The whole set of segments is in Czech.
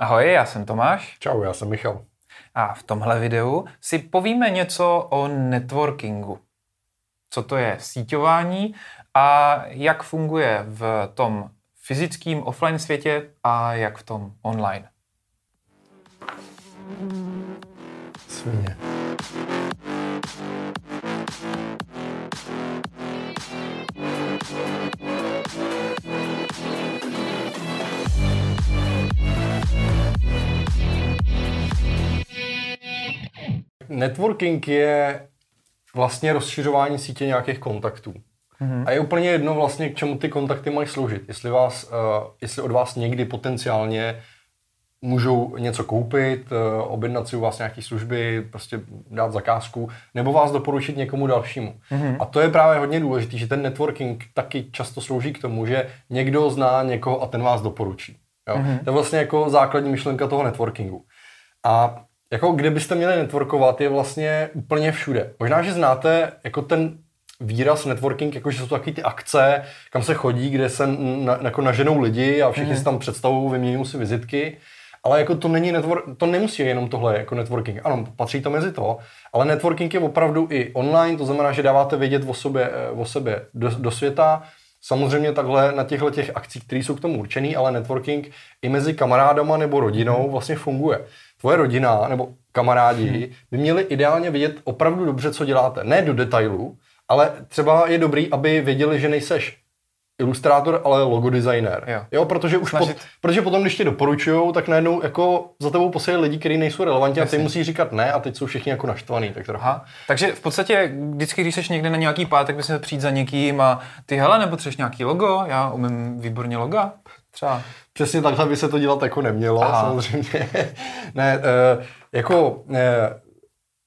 Ahoj, já jsem Tomáš. Čau, já jsem Michal. A v tomhle videu si povíme něco o networkingu. Co to je síťování a jak funguje v tom fyzickém offline světě a jak v tom online. Svině. Networking je vlastně rozšiřování sítě nějakých kontaktů. Mm-hmm. A je úplně jedno vlastně, k čemu ty kontakty mají sloužit. Jestli, vás, uh, jestli od vás někdy potenciálně můžou něco koupit, uh, objednat si u vás nějaké služby, prostě dát zakázku, nebo vás doporučit někomu dalšímu. Mm-hmm. A to je právě hodně důležité, že ten networking taky často slouží k tomu, že někdo zná někoho a ten vás doporučí. Jo? Mm-hmm. To je vlastně jako základní myšlenka toho networkingu. A jako kde byste měli networkovat, je vlastně úplně všude. Možná, že znáte jako ten výraz networking, jakože jsou to taky ty akce, kam se chodí, kde se na, jako naženou lidi a všichni mm. si tam představují, vyměňují si vizitky. Ale jako to není network, to nemusí jenom tohle jako networking. Ano, patří to mezi to, ale networking je opravdu i online, to znamená, že dáváte vědět o sobě, o sobě do, do světa, Samozřejmě takhle na těchto těch akcích, které jsou k tomu určený, ale networking i mezi kamarádama nebo rodinou vlastně funguje tvoje rodina nebo kamarádi hmm. by měli ideálně vědět opravdu dobře, co děláte. Ne do detailu, ale třeba je dobrý, aby věděli, že nejseš ilustrátor, ale logodesigner. Jo. jo, protože už pot, protože potom, když tě doporučují, tak najednou jako za tebou posílají lidi, kteří nejsou relevantní Jasně. a ty musí říkat ne a teď jsou všichni jako naštvaný. Tak trochu. Aha. Takže v podstatě vždycky, když jsi někde na nějaký pátek, bys měl přijít za někým a ty hele, nepotřebuješ nějaký logo, já umím výborně loga, třeba. Přesně takhle by se to dělat jako nemělo, Aha. samozřejmě. ne, uh, jako, uh,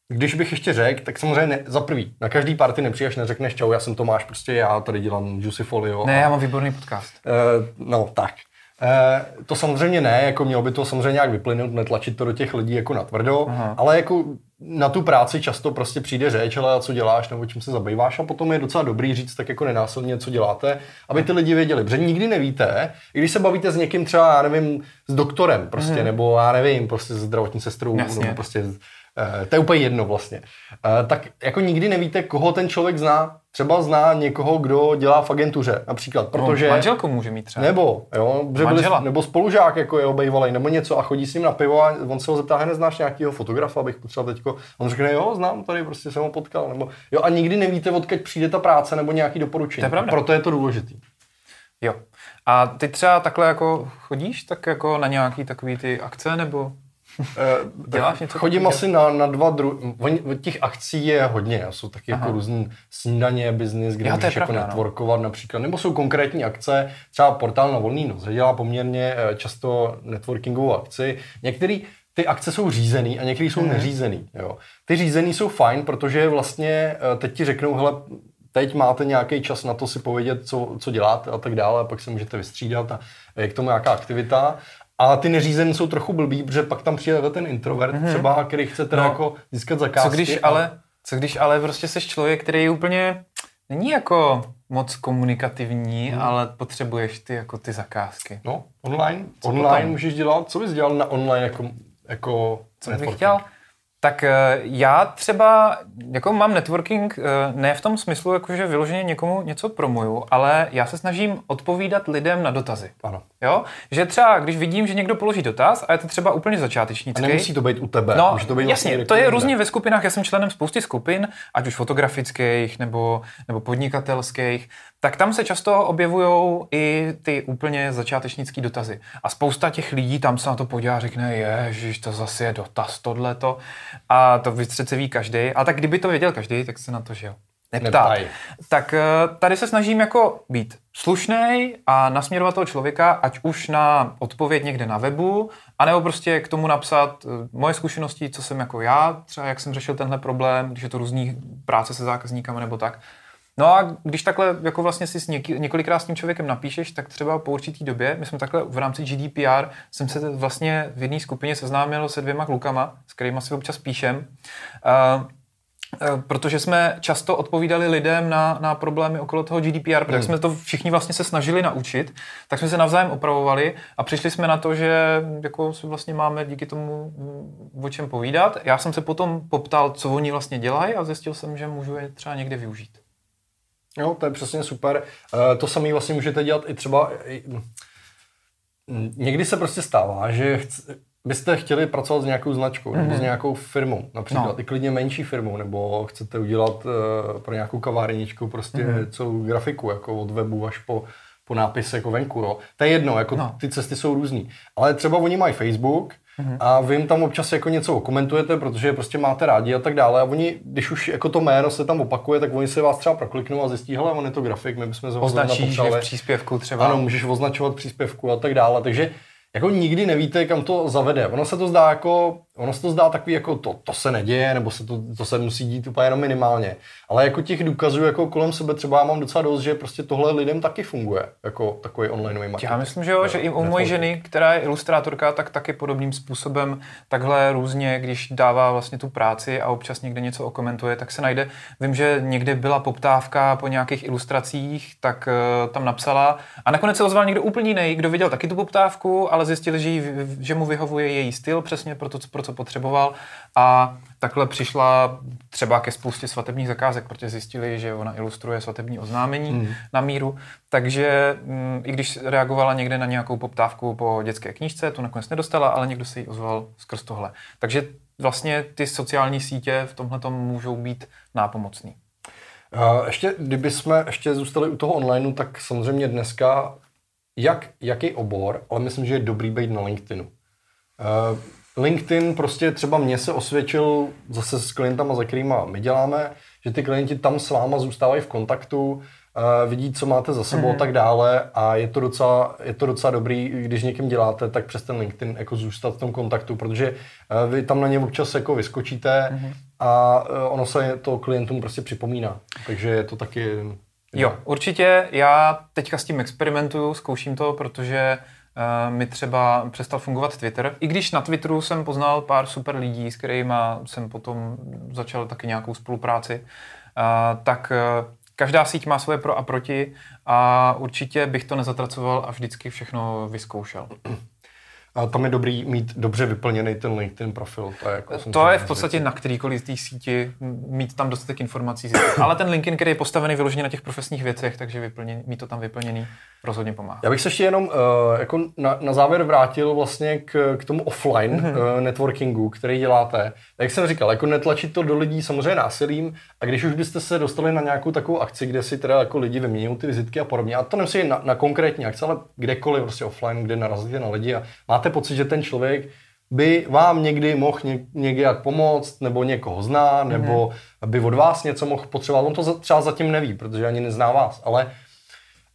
když bych ještě řekl, tak samozřejmě ne, za prvý, na každý party nepřiješ, neřekneš čau, já jsem Tomáš, prostě já tady dělám Juicy Folio. Ne, a, já mám výborný podcast. Uh, no, tak. Eh, to samozřejmě ne, jako mělo by to samozřejmě nějak vyplynout, netlačit to do těch lidí jako na tvrdo, Aha. ale jako na tu práci často prostě přijde řeč, ale co děláš nebo čím se zabýváš a potom je docela dobrý říct tak jako nenásilně, co děláte, aby ty lidi věděli, protože nikdy nevíte, i když se bavíte s někým třeba, já nevím, s doktorem prostě, hmm. nebo já nevím, prostě s zdravotní sestrou, Jasně. nebo prostě Uh, to je úplně jedno vlastně. Uh, tak jako nikdy nevíte, koho ten člověk zná. Třeba zná někoho, kdo dělá v agentuře, například, no, protože... No, manželku může mít třeba. Nebo, jo, že byli, nebo spolužák jako jeho bývalý, nebo něco a chodí s ním na pivo a on se ho zeptá, neznáš nějakého fotografa, abych potřeboval teďko. On řekne, jo, znám, tady prostě jsem ho potkal. Nebo, jo, a nikdy nevíte, odkud přijde ta práce nebo nějaký doporučení. To je proto je to důležitý. Jo. A ty třeba takhle jako chodíš tak jako na nějaký takový ty akce, nebo Děláš něco Chodím asi na, na dva druhy. Těch akcí je hodně. Jsou taky jako různý snídaně, biznis, kde můžeš jako no. networkovat no. například. Nebo jsou konkrétní akce, třeba portál na volný noc, dělá poměrně eh, často networkingovou akci. Některý ty akce jsou řízený a některý jsou mm. neřízený. Jo. Ty řízený jsou fajn, protože vlastně eh, teď ti řeknou, hele, teď máte nějaký čas na to si povědět, co, co děláte a tak dále, a pak se můžete vystřídat a je k tomu nějaká aktivita. A ty neřízené jsou trochu blbý, protože pak tam přijde ten introvert mm-hmm. třeba, který chce teda no, jako získat zakázky. Co když, a... ale, co když ale prostě jsi člověk, který je úplně není jako moc komunikativní, hmm. ale potřebuješ ty jako ty zakázky. No, online, co online potom? můžeš dělat, co bys dělal na online jako, jako Co bych chtěl? Tak eh, já třeba jako mám networking eh, ne v tom smyslu, jako že vyloženě někomu něco promuju, ale já se snažím odpovídat lidem na dotazy. Ano. Jo? Že třeba, když vidím, že někdo položí dotaz a je to třeba úplně začátečnický. A nemusí to být u tebe. No, Může to být jasně, vlastně to je různě ve skupinách. Já jsem členem spousty skupin, ať už fotografických nebo, nebo podnikatelských tak tam se často objevují i ty úplně začátečnické dotazy. A spousta těch lidí tam se na to podívá a řekne, ježiš, to zase je dotaz, tohleto. A to přece ví každý. A tak kdyby to věděl každý, tak se na to, jo, neptá. Tak eh, tady se snažím jako být slušný a nasměrovat toho člověka, ať už na odpověď někde na webu, anebo prostě k tomu napsat eh, moje zkušenosti, co jsem jako já, třeba jak jsem řešil tenhle problém, když je to různý práce se zákazníkama nebo tak. No a když takhle jako vlastně si s něk- několikrát s tím člověkem napíšeš, tak třeba po určitý době, my jsme takhle v rámci GDPR, jsem se vlastně v jedné skupině seznámil se dvěma klukama, s kterými si občas píšem. Uh, protože jsme často odpovídali lidem na, na problémy okolo toho GDPR, protože hmm. jsme to všichni vlastně se snažili naučit, tak jsme se navzájem opravovali a přišli jsme na to, že jako si vlastně máme díky tomu mm, o čem povídat. Já jsem se potom poptal, co oni vlastně dělají a zjistil jsem, že můžu je třeba někde využít. Jo, to je přesně super. Uh, to samé vlastně můžete dělat i třeba... Někdy se prostě stává, že chc- byste chtěli pracovat s nějakou značkou mm-hmm. nebo s mhm. nějakou firmou, například no. i klidně menší firmou, nebo chcete udělat uh, pro nějakou kavárničku prostě mm-hmm. celou grafiku, jako od webu až po, po nápis jako venku, jo. To je jedno, jako no. ty cesty jsou různý. Ale třeba oni mají Facebook, mm-hmm. a vy jim tam občas jako něco komentujete, protože je prostě máte rádi a tak dále. A oni, když už jako to jméno se tam opakuje, tak oni se vás třeba prokliknou a zjistí, hele, on je to grafik, my bychom ho Označíš v příspěvku třeba. Ano, můžeš označovat příspěvku a tak dále. Takže jako nikdy nevíte, kam to zavede. Ono se to zdá jako, ono se to zdá takový jako to, to se neděje, nebo se to, to se musí dít úplně jenom minimálně. Ale jako těch důkazů jako kolem sebe třeba já mám docela dost, že prostě tohle lidem taky funguje, jako takový online marketing. Já myslím, že jo, že i u mojí ženy, která je ilustrátorka, tak taky podobným způsobem takhle různě, když dává vlastně tu práci a občas někde něco okomentuje, tak se najde. Vím, že někdy byla poptávka po nějakých ilustracích, tak uh, tam napsala a nakonec se ozval někdo úplně jiný, kdo viděl taky tu poptávku, ale zjistili, že, jí, že mu vyhovuje její styl přesně pro to, pro co potřeboval a takhle přišla třeba ke spoustě svatebních zakázek, protože zjistili, že ona ilustruje svatební oznámení mm. na míru, takže mm, i když reagovala někde na nějakou poptávku po dětské knížce, tu nakonec nedostala, ale někdo se jí ozval skrz tohle. Takže vlastně ty sociální sítě v tomhle můžou být nápomocný. Ještě, kdyby jsme ještě zůstali u toho onlineu, tak samozřejmě dneska jak, jaký obor, ale myslím, že je dobrý být na LinkedInu. Uh, LinkedIn prostě třeba mě se osvědčil zase s klientama, za kterými my děláme, že ty klienti tam s váma zůstávají v kontaktu, uh, vidí, co máte za sebou mm. a tak dále a je to, docela, je to docela dobrý, když někým děláte, tak přes ten LinkedIn jako zůstat v tom kontaktu, protože uh, vy tam na ně občas jako vyskočíte mm. a uh, ono se to klientům prostě připomíná, takže je to taky Jo, určitě. Já teďka s tím experimentuju, zkouším to, protože uh, mi třeba přestal fungovat Twitter. I když na Twitteru jsem poznal pár super lidí, s kterými jsem potom začal taky nějakou spolupráci, tak uh, každá síť má svoje pro a proti a určitě bych to nezatracoval a vždycky všechno vyzkoušel. A tam je dobrý mít dobře vyplněný ten LinkedIn profil. To je, jako to je v podstatě na kterýkoliv té síti mít tam dostatek informací. Ale ten LinkedIn, který je postavený vyloženě na těch profesních věcech, takže vyplněný, mít to tam vyplněný, rozhodně pomáhá. Já bych se ještě jenom uh, jako na, na závěr vrátil vlastně k, k tomu offline mm-hmm. uh, networkingu, který děláte. Jak jsem říkal, jako netlačit to do lidí samozřejmě násilím a když už byste se dostali na nějakou takovou akci, kde si teda jako lidi vyměňují ty vizitky a podobně, a to nemusí na, na konkrétní akci, ale kdekoliv prostě offline, kde narazíte na lidi a máte pocit, že ten člověk by vám někdy mohl ně, nějak pomoct, nebo někoho zná, nebo mm-hmm. by od vás něco mohl potřebovat. On to třeba zatím neví, protože ani nezná vás, ale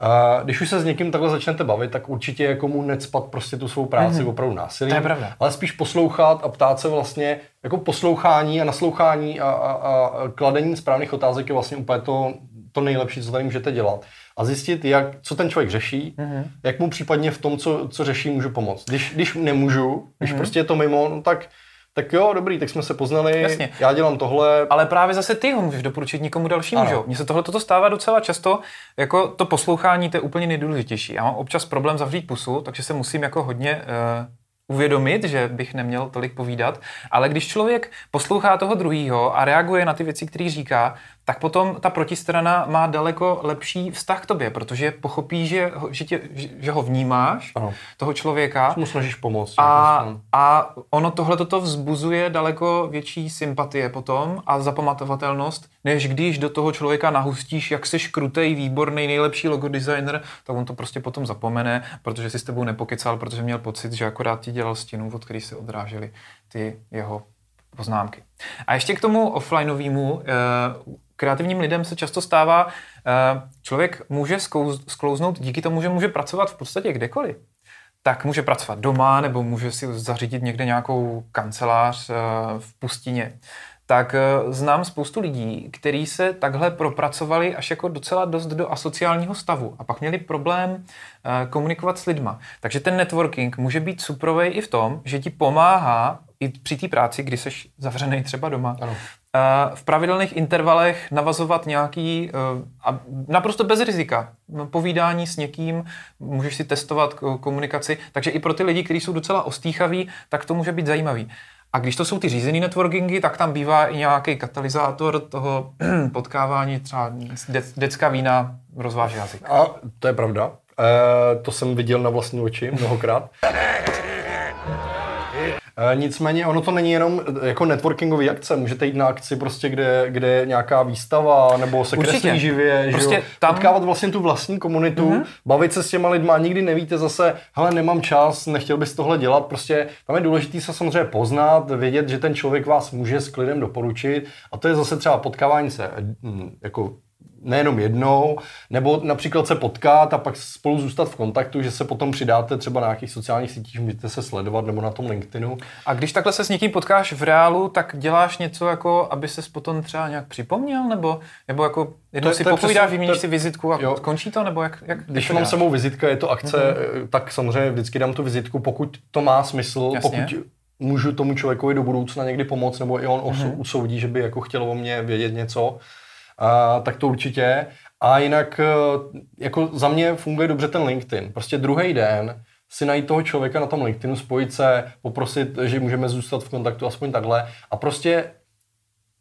a když už se s někým takhle začnete bavit, tak určitě jako mu necpat prostě tu svou práci mm-hmm. opravdu násilím. To je pravda. Ale spíš poslouchat a ptát se vlastně, jako poslouchání a naslouchání a, a, a kladení správných otázek je vlastně úplně to, to nejlepší, co tady můžete dělat. A zjistit, jak, co ten člověk řeší, mm-hmm. jak mu případně v tom, co, co řeší, můžu pomoct. Když, když nemůžu, když mm-hmm. prostě je to mimo, no tak tak jo, dobrý, tak jsme se poznali, Jasně. já dělám tohle. Ale právě zase ty ho můžeš doporučit někomu dalšímu, že jo? Mně se tohle toto stává docela často, jako to poslouchání, to je úplně nejdůležitější. Já mám občas problém zavřít pusu, takže se musím jako hodně uh, uvědomit, že bych neměl tolik povídat, ale když člověk poslouchá toho druhého a reaguje na ty věci, které říká, tak potom ta protistrana má daleko lepší vztah k tobě, protože pochopí, že, že, tě, že ho vnímáš, ano. toho člověka. Mu snažíš pomoct. A, jako a ono tohle toto vzbuzuje daleko větší sympatie potom a zapamatovatelnost, než když do toho člověka nahustíš, jak jsi krutej, výborný, nejlepší logo designer, tak on to prostě potom zapomene, protože si s tebou nepokecal, protože měl pocit, že akorát ti dělal stěnu, od který se odrážely ty jeho poznámky. A ještě k tomu offlineovému, eh, kreativním lidem se často stává, eh, člověk může sklouznout díky tomu, že může pracovat v podstatě kdekoliv. Tak může pracovat doma, nebo může si zařídit někde nějakou kancelář eh, v pustině tak eh, znám spoustu lidí, kteří se takhle propracovali až jako docela dost do asociálního stavu a pak měli problém komunikovat s lidma. Takže ten networking může být suprovej i v tom, že ti pomáhá i při té práci, kdy jsi zavřený třeba doma, Ano. V pravidelných intervalech navazovat nějaký, a naprosto bez rizika, povídání s někým, můžeš si testovat komunikaci, takže i pro ty lidi, kteří jsou docela ostýchaví, tak to může být zajímavý. A když to jsou ty řízené networkingy, tak tam bývá i nějaký katalyzátor toho potkávání, třeba dětská vína rozváží jazyk. A to je pravda. E, to jsem viděl na vlastní oči mnohokrát. E, nicméně ono to není jenom eh, jako networkingový akce. Můžete jít na akci prostě, kde, kde je nějaká výstava, nebo se Určitě. kreslí živě, prostě že jo? Tam... potkávat vlastně tu vlastní komunitu, mm-hmm. bavit se s těma lidma, nikdy nevíte zase, hele, nemám čas, nechtěl bys tohle dělat, prostě tam je důležité se samozřejmě poznat, vědět, že ten člověk vás může s klidem doporučit a to je zase třeba potkávání se hm, jako nejenom jednou, nebo například se potkat a pak spolu zůstat v kontaktu, že se potom přidáte třeba na nějakých sociálních sítích, můžete se sledovat nebo na tom LinkedInu. A když takhle se s někým potkáš v reálu, tak děláš něco jako, aby se potom třeba nějak připomněl, nebo, nebo jako jednou to, si to popovídáš, vyměníš si vizitku a jo. končí to, nebo jak, jak Když mám sebou vizitka, je to akce, mm-hmm. tak samozřejmě vždycky dám tu vizitku, pokud to má smysl, Jasně. pokud můžu tomu člověkovi do budoucna někdy pomoct, nebo i on mm-hmm. usoudí, že by jako chtěl o mě vědět něco, a, tak to určitě. A jinak e, jako za mě funguje dobře ten LinkedIn. Prostě druhý den si najít toho člověka na tom LinkedInu, spojit se, poprosit, že můžeme zůstat v kontaktu aspoň takhle a prostě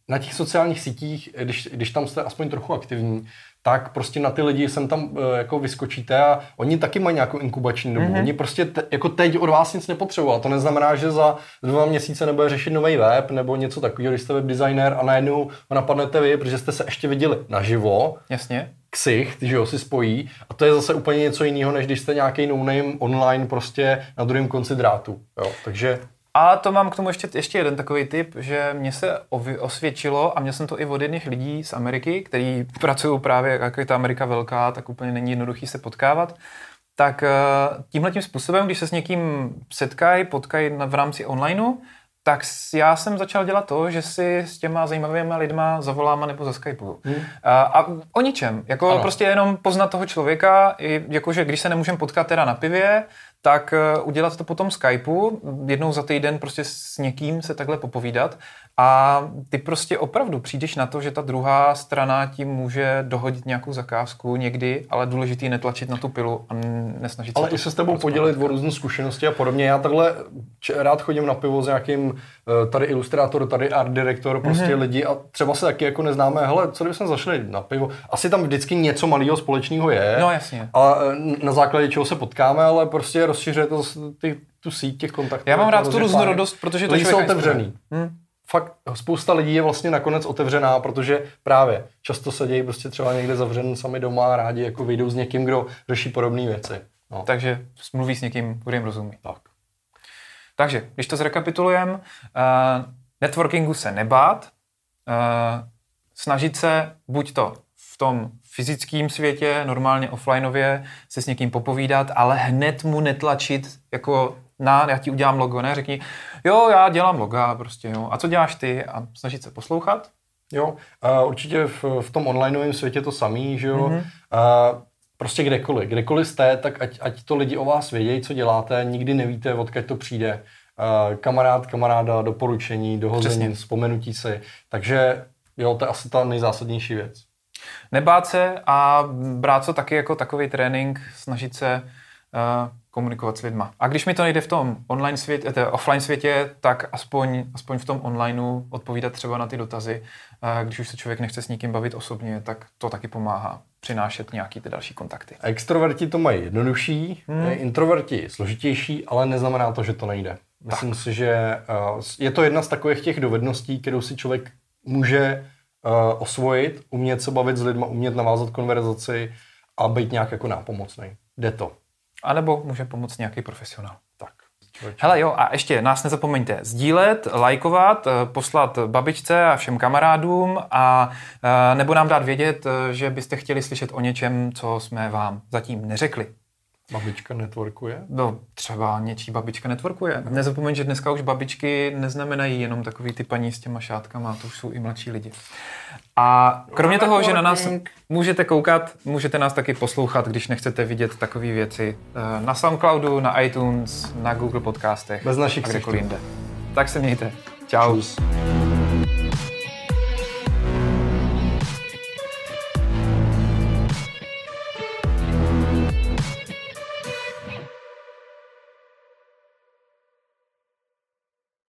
na těch sociálních sítích, když, když tam jste aspoň trochu aktivní, tak prostě na ty lidi sem tam uh, jako vyskočíte a oni taky mají nějakou inkubační dobu. Mm-hmm. Oni prostě te, jako teď od vás nic nepotřebují. A to neznamená, že za dva měsíce nebude řešit nový web nebo něco takového, když jste web designer a najednou ho napadnete vy, protože jste se ještě viděli naživo. Jasně. Ksicht, že jo, si spojí. A to je zase úplně něco jiného, než když jste nějaký no-name online prostě na druhém konci drátu. Jo. Takže a to mám k tomu ještě, ještě jeden takový tip, že mě se osvědčilo, a měl jsem to i od jedných lidí z Ameriky, kteří pracují právě, jak je ta Amerika velká, tak úplně není jednoduchý se potkávat, tak eh, tímhle tím způsobem, když se s někým setkají, potkají v rámci onlineu, tak já jsem začal dělat to, že si s těma zajímavými lidma zavolám nebo zaskypuju. Hmm. A, a o ničem. Jako ano. prostě jenom poznat toho člověka, jakože když se nemůžeme potkat teda na pivě, tak eh, udělat to potom Skypeu, jednou za týden prostě s někým se takhle popovídat a ty prostě opravdu přijdeš na to, že ta druhá strana ti může dohodit nějakou zakázku někdy, ale důležitý netlačit na tu pilu a nesnažit ale se. Ale i se s tebou podělit o různé zkušenosti a podobně. Já takhle rád chodím na pivo s nějakým eh, tady ilustrátor, tady art direktor, prostě mm-hmm. lidi a třeba se taky jako neznáme, hele, co kdybychom zašli na pivo. Asi tam vždycky něco malého společného je. No jasně. A eh, na základě čeho se potkáme, ale prostě rozšiřuje to ty, tu síť těch kontaktů. Já mám rád tu různorodost, protože to jsou otevřený. Hmm fakt spousta lidí je vlastně nakonec otevřená, protože právě často se dějí prostě třeba někde zavřen sami doma a rádi jako vyjdou s někým, kdo řeší podobné věci. No. Takže mluví s někým, kdo jim rozumí. Tak. Takže, když to zrekapitulujeme, uh, networkingu se nebát, uh, snažit se buď to v tom fyzickém světě, normálně offlineově se s někým popovídat, ale hned mu netlačit jako na, já ti udělám logo, ne, řekni, jo, já dělám loga, prostě, jo, a co děláš ty? A snažit se poslouchat. Jo, uh, určitě v, v tom onlineovém světě to samý, že jo, mm-hmm. uh, prostě kdekoliv, kdekoliv jste, tak ať, ať to lidi o vás vědějí, co děláte, nikdy nevíte, odkud to přijde. Uh, kamarád, kamaráda, doporučení, dohození, Přesně. vzpomenutí si. Takže jo, to je asi ta nejzásadnější věc. Nebát se a brát to taky jako takový trénink, snažit se uh, komunikovat s lidma. A když mi to nejde v tom online světě, tedy offline světě, tak aspoň, aspoň v tom onlineu odpovídat třeba na ty dotazy. Když už se člověk nechce s někým bavit osobně, tak to taky pomáhá přinášet nějaký ty další kontakty. Extroverti to mají jednodušší, hmm. introverti složitější, ale neznamená to, že to nejde. Myslím tak. si, že eh, je to jedna z takových těch dovedností, kterou si člověk může eh, osvojit, umět se bavit s lidmi, umět navázat konverzaci a být nějak jako nápomocný. Jde to. A nebo může pomoct nějaký profesionál. Tak. Hele jo, a ještě nás nezapomeňte sdílet, lajkovat, eh, poslat babičce a všem kamarádům a eh, nebo nám dát vědět, že byste chtěli slyšet o něčem, co jsme vám zatím neřekli. Babička networkuje? No, třeba něčí babička networkuje. Nezapomeň, že dneska už babičky neznamenají jenom takový ty paní s těma šátkama, to už jsou i mladší lidi. A kromě toho, že na nás můžete koukat, můžete nás taky poslouchat, když nechcete vidět takové věci eh, na Soundcloudu, na iTunes, na Google podcastech. Bez našich jinde. Tak se mějte. Čau. Čus.